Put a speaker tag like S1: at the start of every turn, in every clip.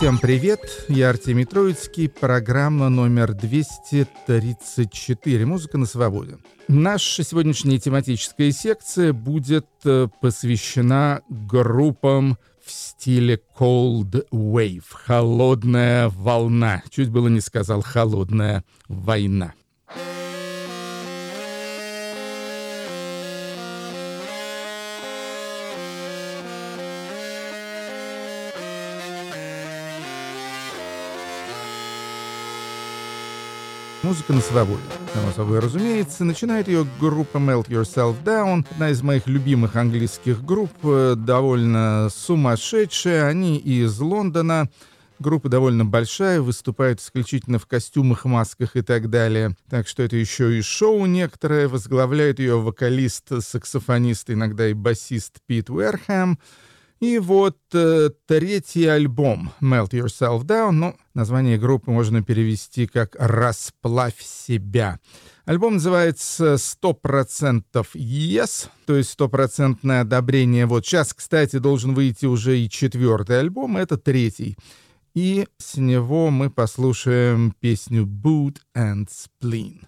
S1: Всем привет, я Артемий Троицкий, программа номер 234 «Музыка на свободе». Наша сегодняшняя тематическая секция будет э, посвящена группам в стиле Cold Wave, холодная волна. Чуть было не сказал холодная война. Музыка на свободе. Само собой разумеется, начинает ее группа Melt Yourself Down, одна из моих любимых английских групп, э, довольно сумасшедшая, они из Лондона, Группа довольно большая, выступает исключительно в костюмах, масках и так далее. Так что это еще и шоу некоторое. Возглавляет ее вокалист, саксофонист, иногда и басист Пит Уэрхэм. И вот э, третий альбом «Melt Yourself Down», ну, название группы можно перевести как «Расплавь себя». Альбом называется «100% Yes», то есть стопроцентное одобрение. Вот сейчас, кстати, должен выйти уже и четвертый альбом, это третий. И с него мы послушаем песню «Boot and Spleen».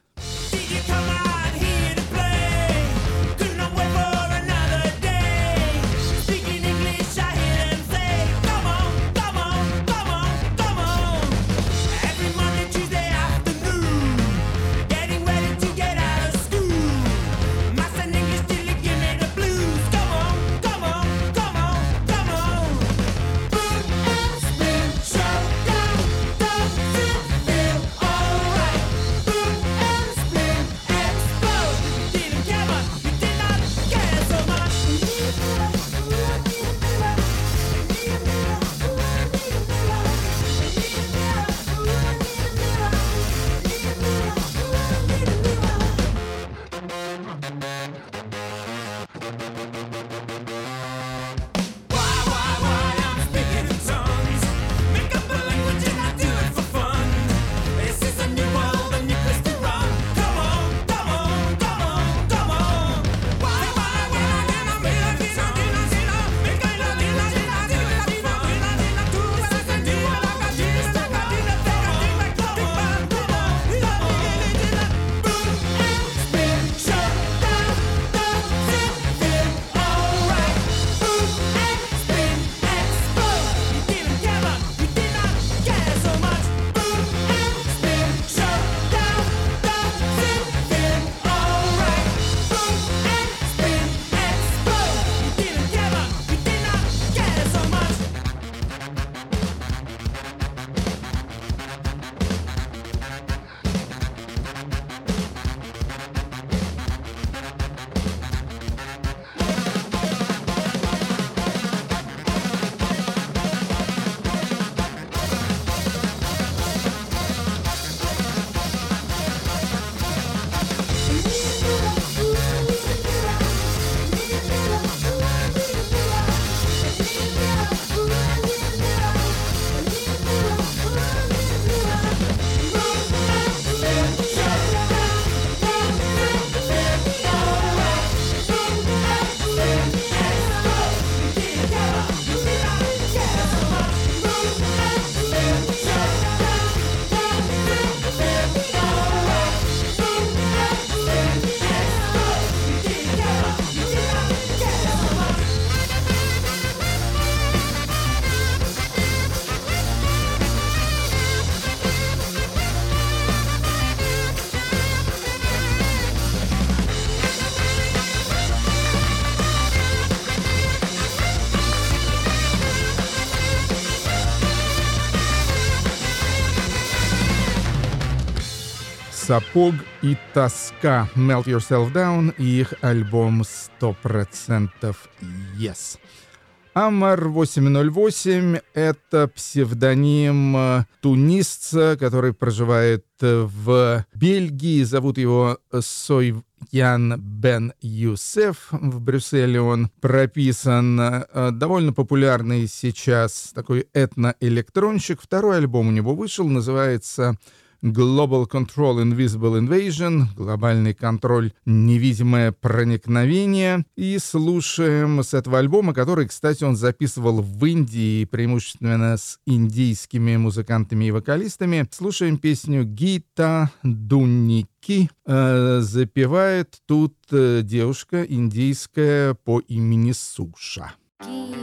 S1: «Сапог и тоска» «Melt Yourself Down» и их альбом «100% Yes». Амар 808 — это псевдоним э, тунисца, который проживает э, в Бельгии. Зовут его Сойян Бен Юсеф. В Брюсселе он прописан. Э, довольно популярный сейчас такой этноэлектронщик. Второй альбом у него вышел, называется
S2: Global Control Invisible Invasion, глобальный контроль невидимое проникновение. И слушаем с этого альбома, который, кстати, он записывал в Индии, преимущественно с индийскими музыкантами и вокалистами. Слушаем песню «Гита Дунни Ки э, запевает тут э, девушка индийская по имени Суша. Ки.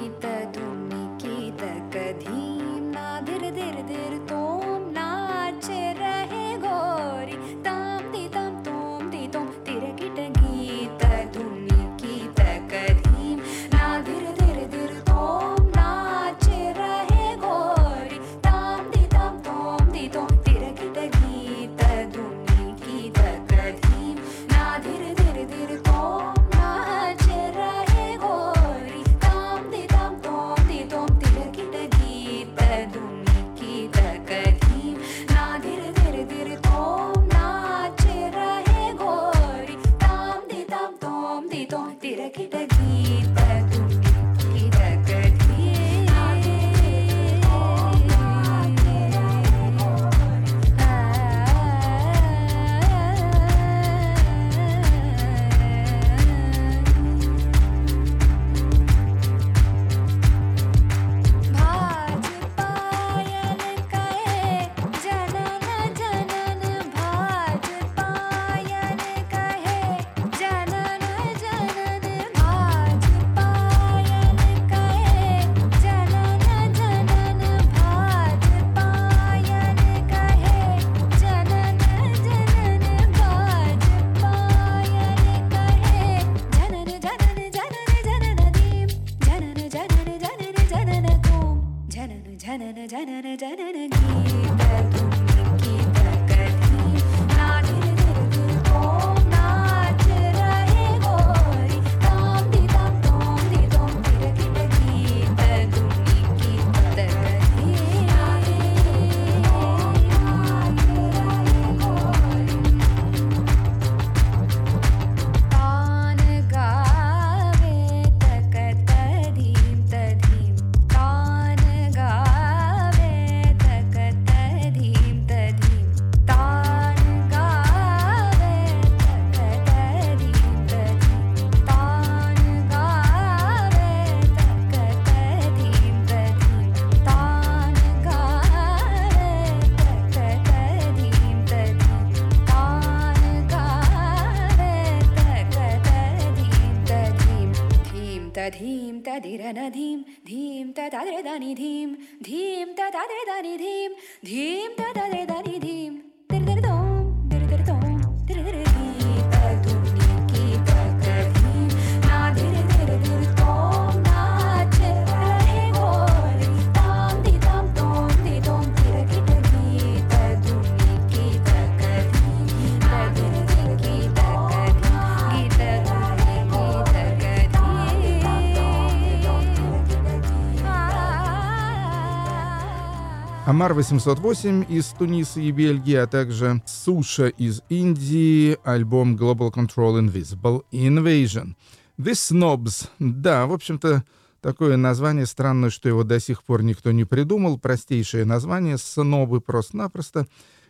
S2: Mar-808 из Туниса и Бельгии, а также Суша из Индии, альбом Global Control Invisible Invasion. The Snobs. Да, в общем-то, такое название странно, что его до сих пор никто не придумал. Простейшее название «Снобы» просто-напросто.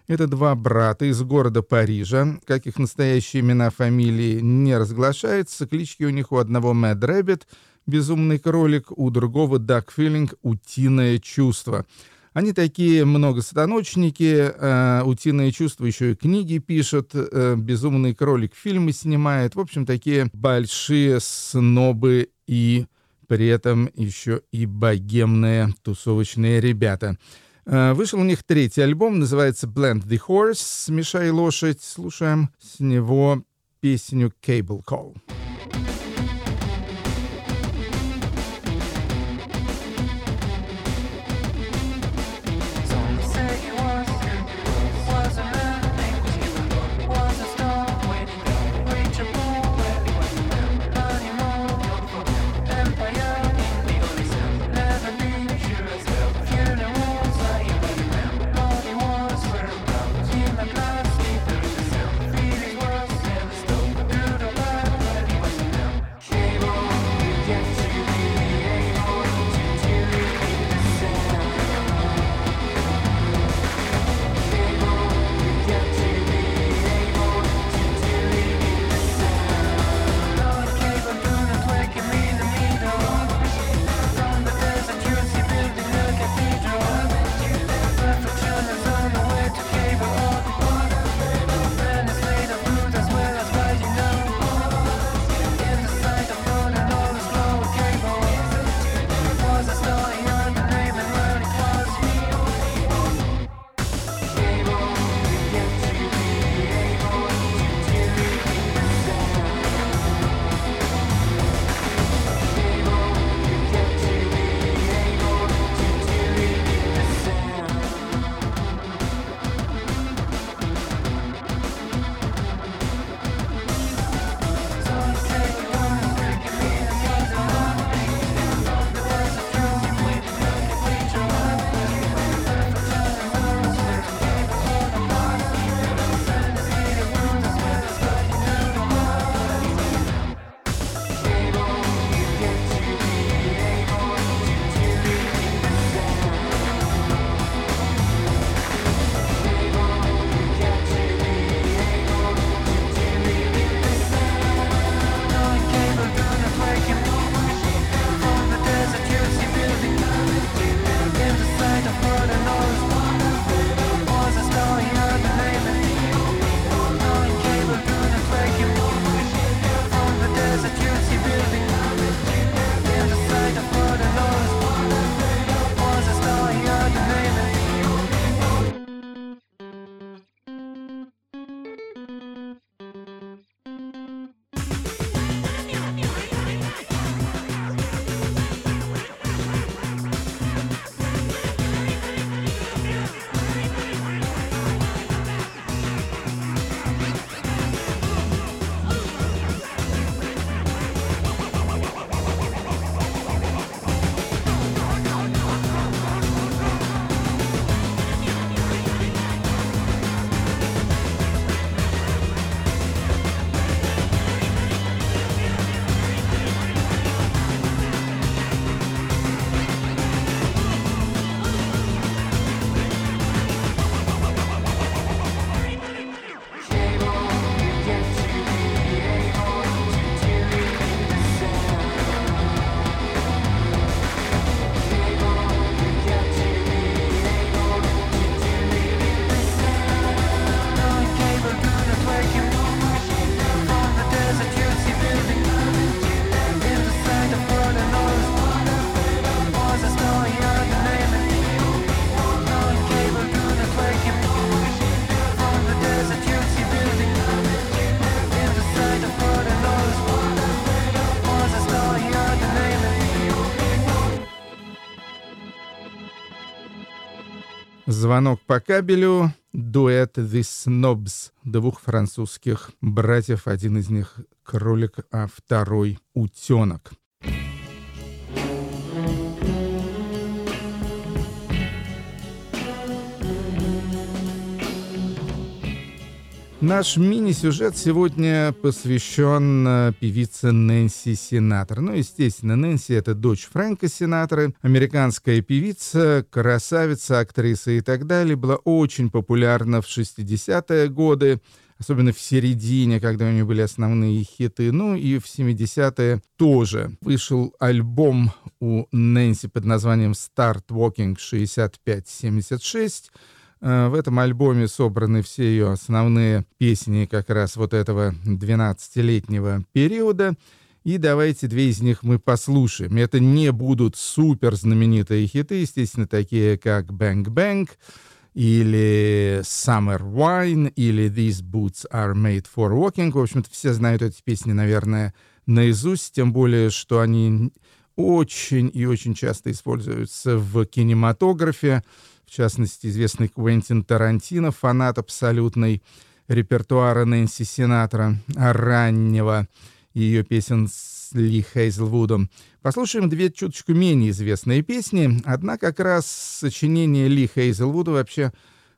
S2: Это два брата из города Парижа, как их настоящие имена фамилии не разглашается. Клички у них у одного Mad Rabbit, безумный кролик, у другого Duck Feeling, утиное чувство. Они такие многостаночники, э, утиные чувства еще и книги пишут, э, безумный кролик фильмы снимает. В общем, такие большие снобы и при этом еще и богемные тусовочные ребята. Э, вышел у них третий альбом, называется Blend the Horse, «Смешай лошадь». Слушаем с него песню «Cable Call».
S1: Звонок по кабелю, дуэт The Snobs, двух французских братьев, один из них кролик, а второй утенок. Наш мини-сюжет сегодня посвящен э, певице Нэнси Сенатор. Ну, естественно, Нэнси — это дочь Фрэнка Сенатора, американская певица, красавица, актриса и так далее. Была очень популярна в 60-е годы, особенно в середине, когда у нее были основные хиты. Ну и в 70-е тоже. Вышел альбом у Нэнси под названием «Start Walking 65-76», Э, в этом альбоме собраны все ее основные песни как раз вот этого 12-летнего периода. И давайте две из них мы послушаем. Это не будут супер знаменитые хиты, естественно, такие как «Bang Bang», или Summer Wine, или These Boots Are Made for Walking. В общем-то, все знают эти песни, наверное, наизусть, тем более, что они очень и очень часто используются в кинематографе в частности, известный Квентин Тарантино, фанат абсолютный репертуара Нэнси Синатра, раннего, ее песен с Ли Хейзлвудом. Послушаем две чуточку менее известные песни. Одна как раз сочинение Ли Хейзлвуда. Вообще,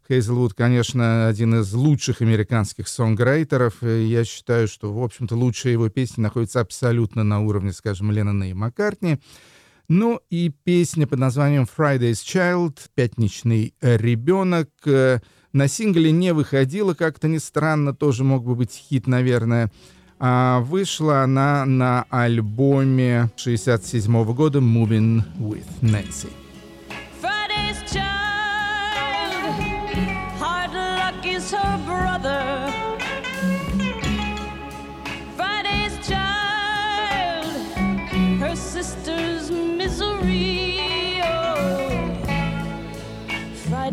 S1: Хейзлвуд, конечно, один из лучших американских сонграйтеров. Я считаю, что, в общем-то, лучшие его песни находятся абсолютно на уровне, скажем, Леннона и Маккартни. Ну и песня под названием Friday's Child, «Пятничный ребенок», э, на сингле не выходила, как-то не странно, тоже мог бы быть хит, наверное. А вышла она на альбоме 67 года «Moving with Nancy». Friday's child, hard luck is her brother.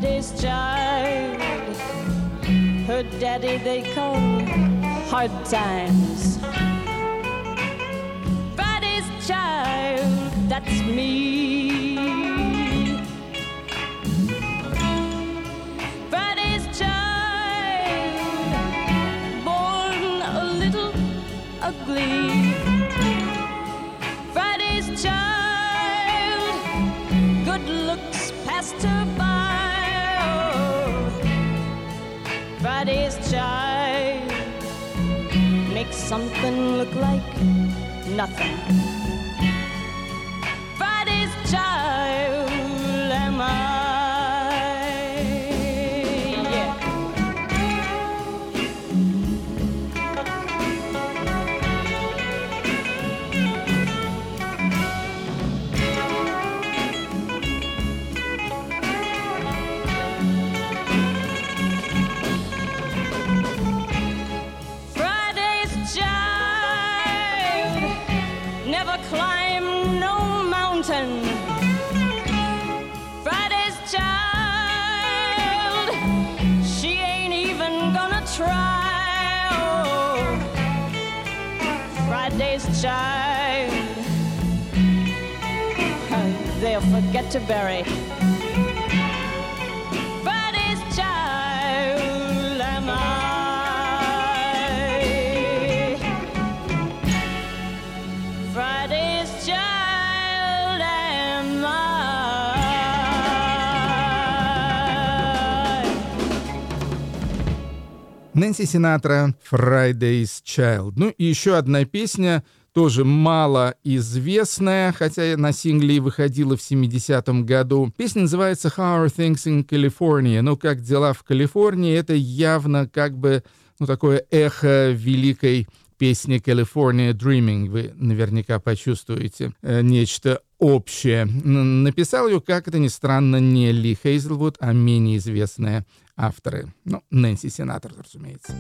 S1: Friday's child. Her daddy they call hard times. Friday's child, that's me. Friday's child, born a little ugly. Something look like child. They'll forget to bury. Нэнси Синатра «Friday's Child». Ну и еще одна песня, тоже мало известная, хотя на сингле и выходила в 70-м году. Песня называется «How are things in California?» Ну, как дела в Калифорнии, это явно как бы ну, такое эхо великой песни «California Dreaming». Вы наверняка почувствуете э, нечто общее. Написал ее, как это ни странно, не Ли Хейзелвуд, а менее известная авторы. Ну, Нэнси Сенатор, разумеется.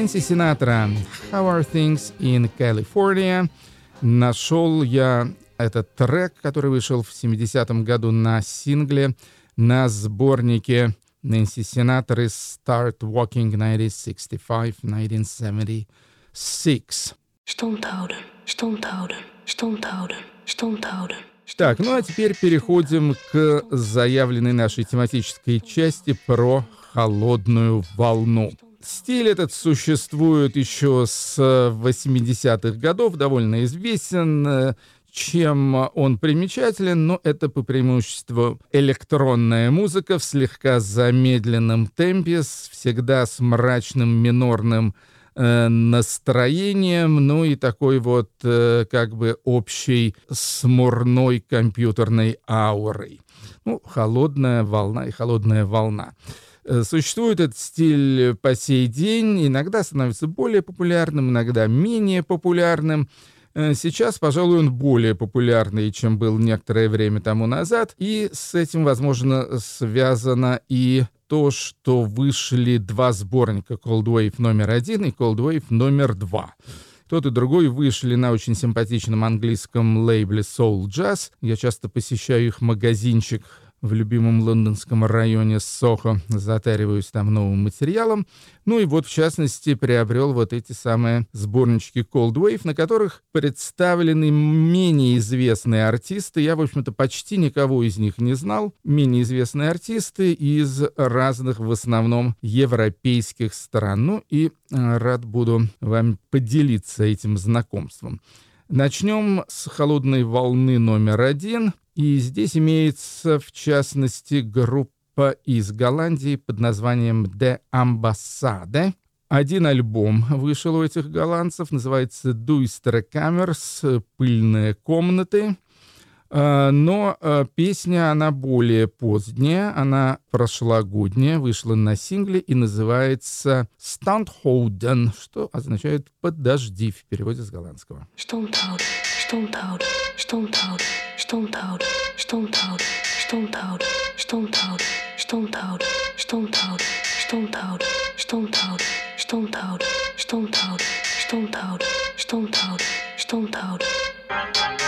S1: Нэнси Синатра «How are things in California?» Нашел я этот трек, который вышел в 70-м году на сингле, на сборнике Нэнси Синатры «Start Walking 1965-1976». Так, ну а теперь переходим к заявленной нашей тематической части про холодную волну. Стиль этот существует еще с 80-х годов, довольно известен. Чем он примечателен? Но это по преимуществу электронная музыка в слегка замедленном темпе, всегда с мрачным минорным э, настроением, ну и такой вот э, как бы общей смурной компьютерной аурой. Ну, холодная волна и холодная волна. Э, существует этот стиль по сей день, иногда становится более популярным, иногда менее популярным. Э, сейчас, пожалуй, он более популярный, чем был некоторое время тому назад, и с этим, возможно, связано и то, что вышли два сборника Cold Wave номер один и Cold Wave номер два. Тот и другой вышли на очень симпатичном английском лейбле Soul Jazz. Я часто посещаю их магазинчик в любимом лондонском районе Сохо, затариваюсь там новым материалом. Ну и вот, в частности, приобрел вот эти самые сборнички Cold Wave, на которых представлены менее известные артисты. Я, в общем-то, почти никого из них не знал. Менее известные артисты из разных, в основном, европейских стран. Ну и э, рад буду вам поделиться этим знакомством. Начнем с холодной волны номер один. И здесь имеется, в частности, группа из Голландии под названием «De Ambassade». Один альбом вышел у этих голландцев, называется «Duistere Камерс» — «Пыльные комнаты». А, но а, песня, она более поздняя, она прошлогодняя, вышла на сингле и называется «Standhouden», что означает «подожди» в переводе с голландского. Stoomthouden.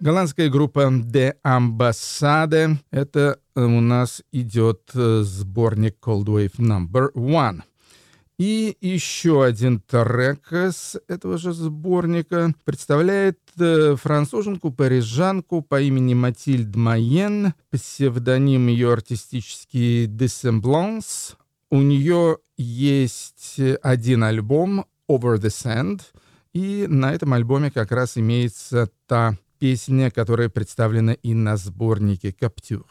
S1: Голландская группа De Ambassade. Это у нас идет э, сборник Cold Wave Number One. И еще один трек с этого же сборника представляет э, француженку-парижанку по имени Матильд Майен, псевдоним ее артистический Dissemblance. У нее есть один альбом Over the Sand, и на этом альбоме как раз имеется та песня, которая представлена и на сборнике «Каптюр».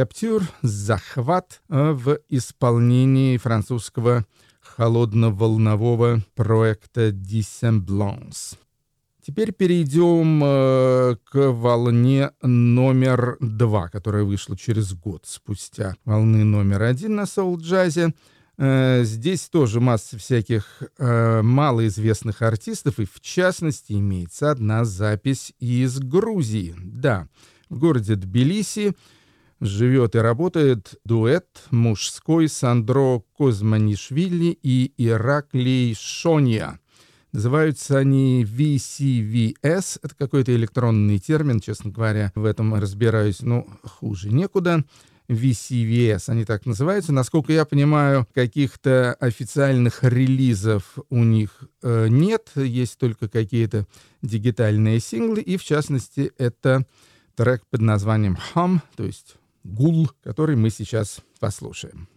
S1: Каптюр «Захват» в исполнении французского холодно-волнового проекта «Dissemblance». Теперь перейдем э, к волне номер два, которая вышла через год спустя. Волны номер один на соул-джазе. Э, здесь тоже масса всяких э, малоизвестных артистов, и в частности имеется одна запись из Грузии. Да, в городе Тбилиси живет и работает дуэт мужской Сандро Козманишвили и Ираклий Шония. Называются они VCVS. Это какой-то электронный термин, честно говоря. В этом разбираюсь, ну, хуже некуда. VCVS, они так называются. Насколько я понимаю, каких-то официальных релизов у них э, нет, есть только какие-то дигитальные синглы, и в частности это трек под названием Hum, то есть гул, который мы сейчас послушаем.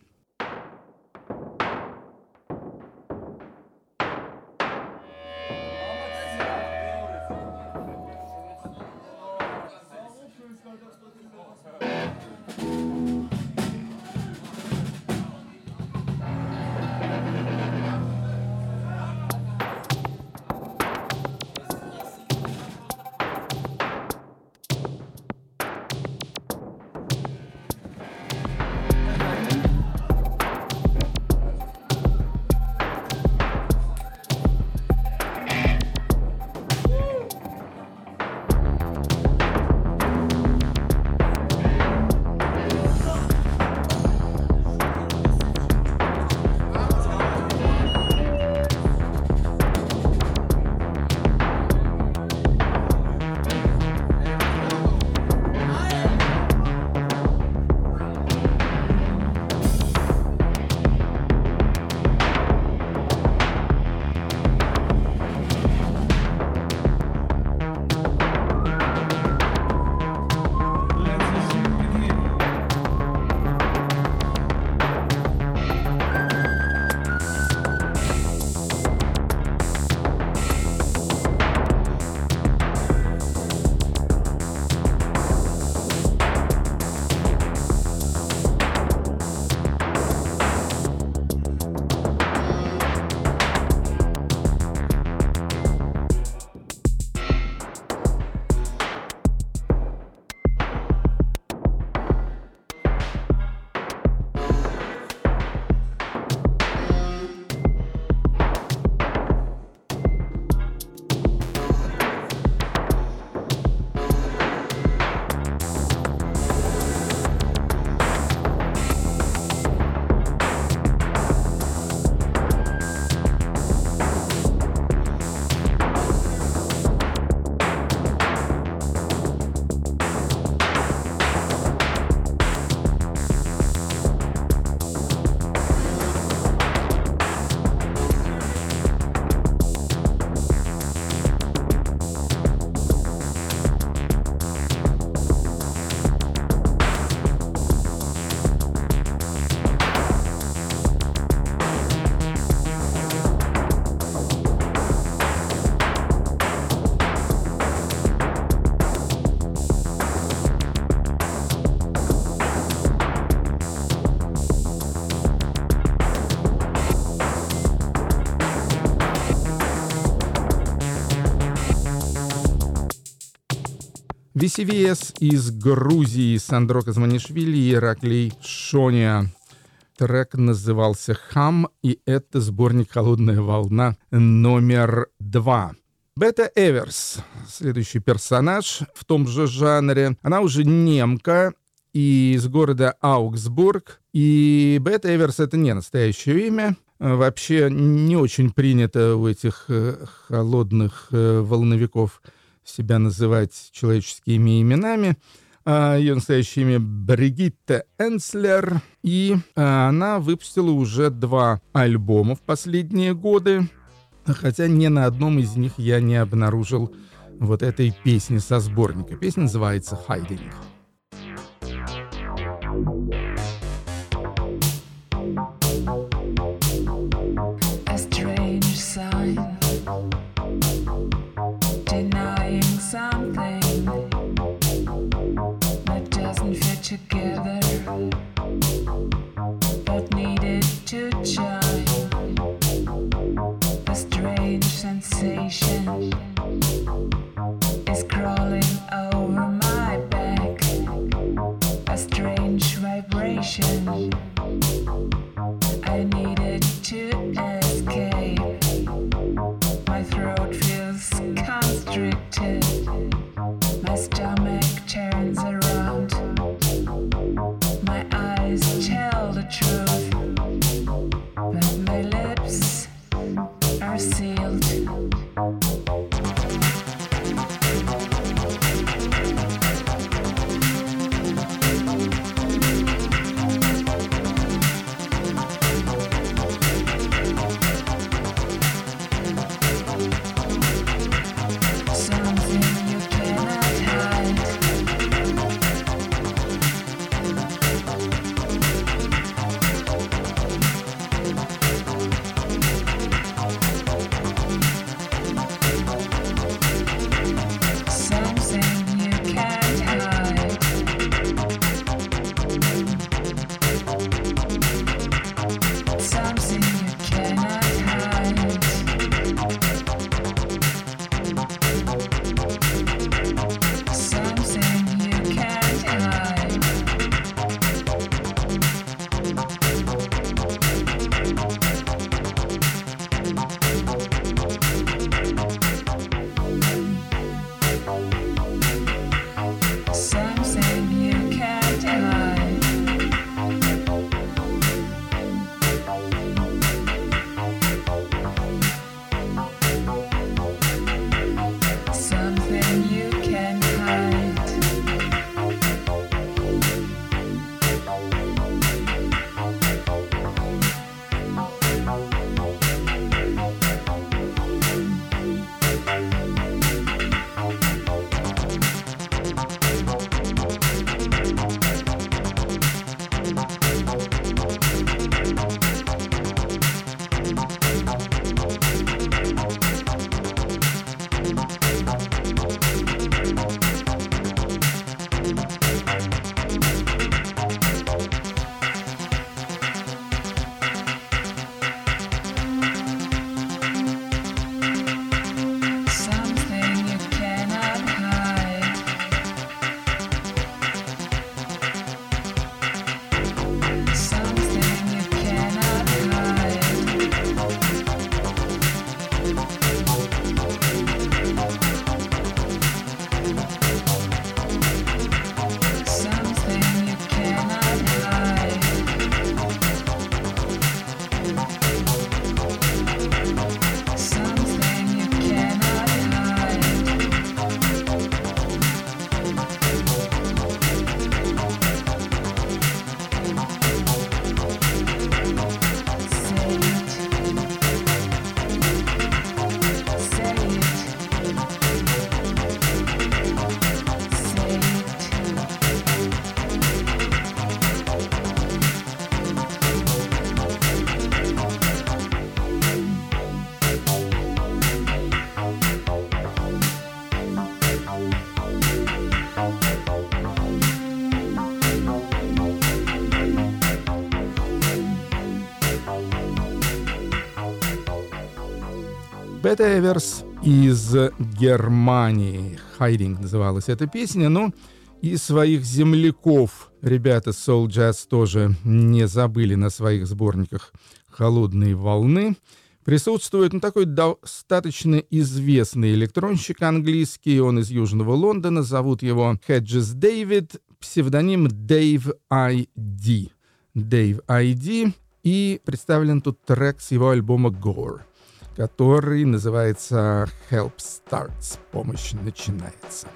S1: VCVS из Грузии Сандро Казманишвили и Ираклий Шония. Трек назывался «Хам», и это сборник «Холодная волна» номер два. Бета Эверс, следующий персонаж в том же жанре. Она уже немка из города Аугсбург. И Бета Эверс — это не настоящее имя. Вообще не очень принято у этих э, холодных э, волновиков — себя называть человеческими именами. А, Ее настоящее имя Бригитта Энслер. И а, она выпустила уже два альбома в последние годы. Хотя ни на одном из них я не обнаружил вот этой песни со сборника. Песня называется «Hiding».
S3: together that needed to chime A strange sensation is crawling over my back a strange vibration. lips are sealed.
S1: Chet Evers из Германии. «Hiding» называлась эта песня, ну, и своих земляков ребята Soul Jazz тоже не забыли на своих сборниках «Холодные волны». Присутствует ну, такой достаточно известный электронщик английский, он из Южного Лондона, зовут его Хеджес Дэвид, псевдоним Дэйв ID. Дэйв ID, и представлен тут трек с его альбома Gore, который называется Help Starts, помощь начинается.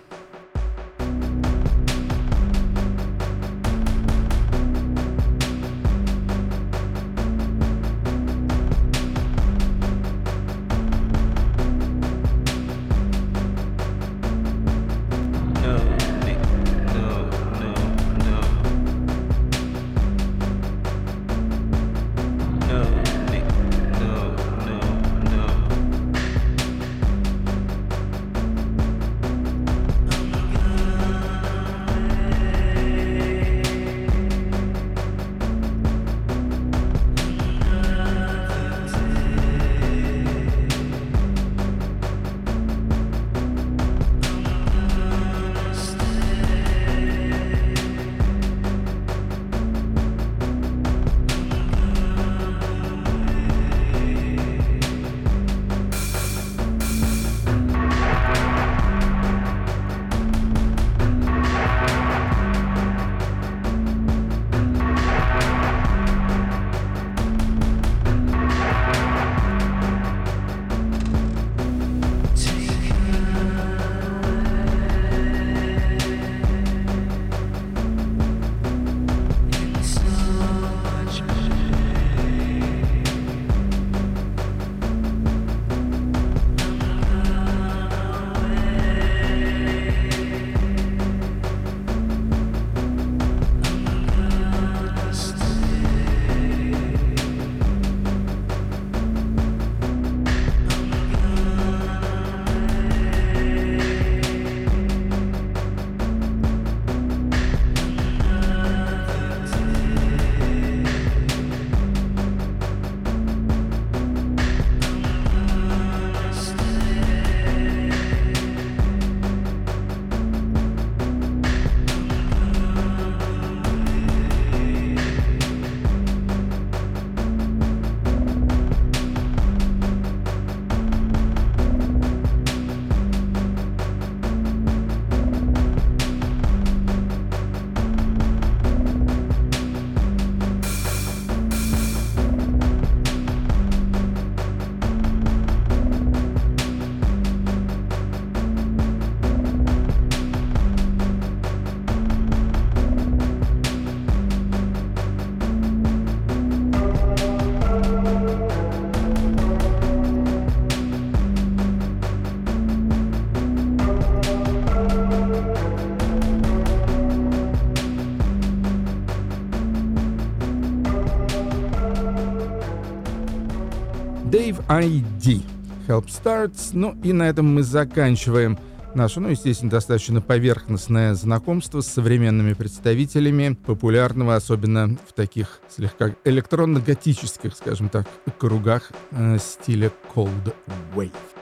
S1: ID. Help Starts. Ну и на этом мы заканчиваем наше, ну, естественно, достаточно поверхностное знакомство с современными представителями популярного, особенно в таких слегка электронно-готических, скажем так, кругах э, стиля Cold Wave.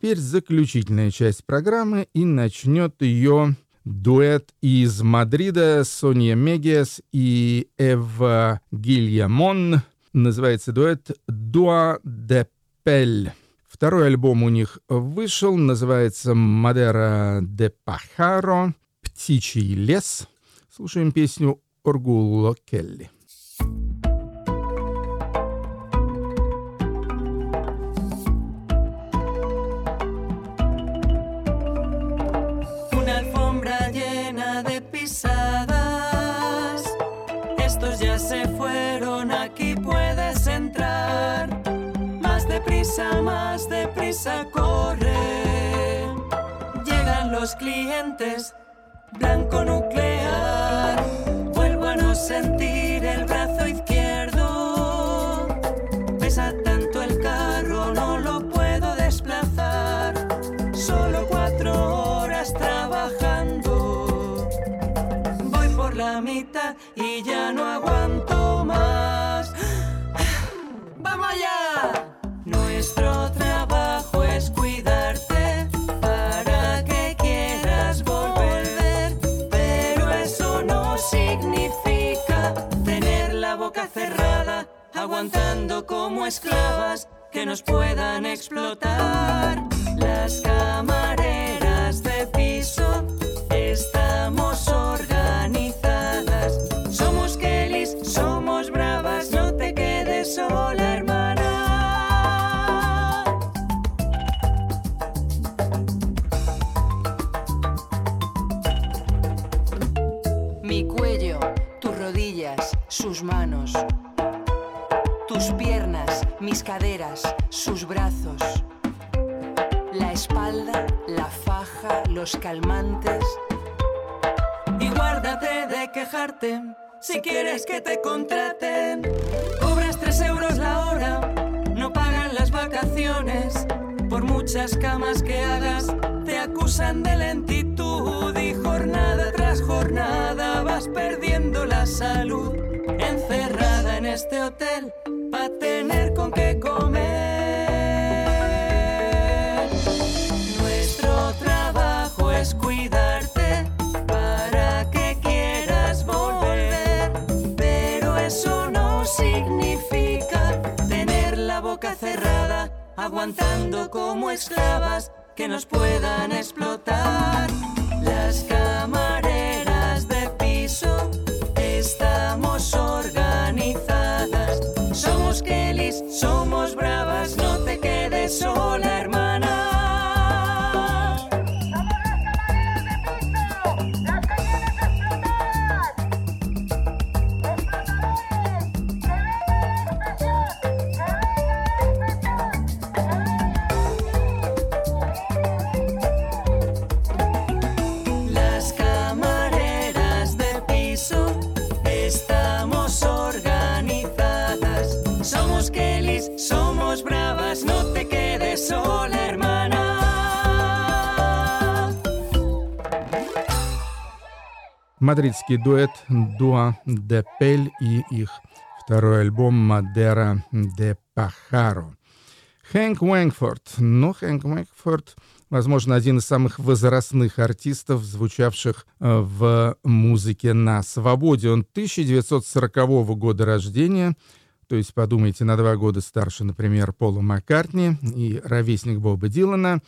S1: Теперь заключительная часть программы, и начнет ее дуэт из Мадрида Сония Мегиас и Эва Гильямон. Называется дуэт «Дуа де Пель». Второй альбом у них вышел, называется «Мадера де Пахаро», «Птичий лес». Слушаем песню «Оргуло Келли».
S4: deprisa, más deprisa corre. Llegan los clientes, blanco nuclear. Vuelvo a no sentir el brazo izquierdo. Pesa tanto el carro, no lo puedo desplazar. Solo cuatro horas trabajando. Voy por la mitad y ya no aguanto. Aguantando como esclavas que nos puedan explotar. Las camareras de piso
S5: calmantes.
S4: Y guárdate de quejarte si quieres que te contraten. Cobras tres euros la hora, no pagan las vacaciones. Por muchas camas que hagas, te acusan de lentitud y jornada tras jornada vas perdiendo la salud. Encerrada en este hotel, pa' tener con qué comer. Como esclavas que nos puedan explotar. Las camareras de piso estamos organizadas. Somos Kellys, somos bravas, no te quedes sola, hermana.
S1: Мадридский дуэт Дуа де Пель и их второй альбом Мадера де Пахаро. Хэнк Уэнгфорд. Ну, Хэнк Уэнгфорд, возможно, один из самых возрастных артистов, звучавших э, в музыке на свободе. Он 1940 года рождения, то есть, подумайте, на два года старше, например, Пола Маккартни и ровесник Боба Дилана.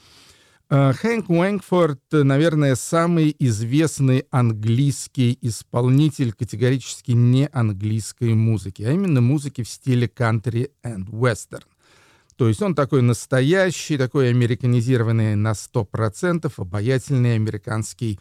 S1: Э, Хэнк Уэнгфорд, э, наверное, самый известный английский исполнитель категорически не английской музыки, а именно музыки в стиле кантри и вестерн. То есть он такой настоящий, такой американизированный на 100%, обаятельный американский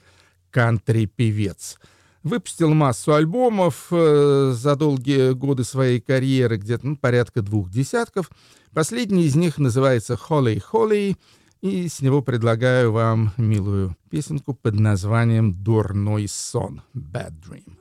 S1: кантри-певец. Выпустил массу альбомов э, за долгие годы своей карьеры, где-то ну, порядка двух десятков. Последний из них называется «Холли Холли», и с него предлагаю вам милую песенку под названием «Дурной сон» «Bad Dream».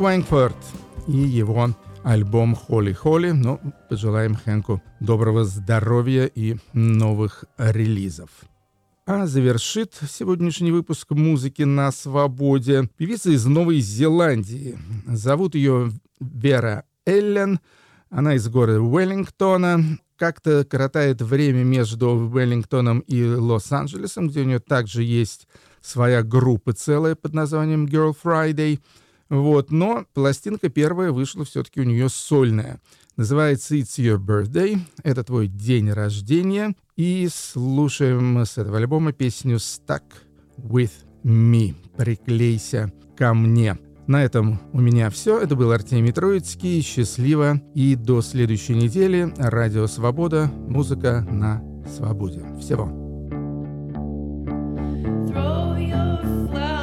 S1: Хэнк и его альбом «Холли Холли». Ну, пожелаем Хэнку доброго здоровья и новых релизов. А завершит сегодняшний выпуск музыки на свободе певица из Новой Зеландии. Зовут ее Вера Эллен. Она из города Уэллингтона. Как-то коротает время между Уэллингтоном и Лос-Анджелесом, где у нее также есть своя группа целая под названием Girl Friday. Вот, но пластинка первая вышла все-таки у нее сольная. Называется «It's Your Birthday», это твой день рождения. И слушаем с этого альбома песню «Stuck With Me», «Приклейся ко мне». На этом у меня все. Это был Артемий Троицкий. Счастливо и до следующей недели. Радио Свобода. Музыка на свободе. Всего. Throw your flag.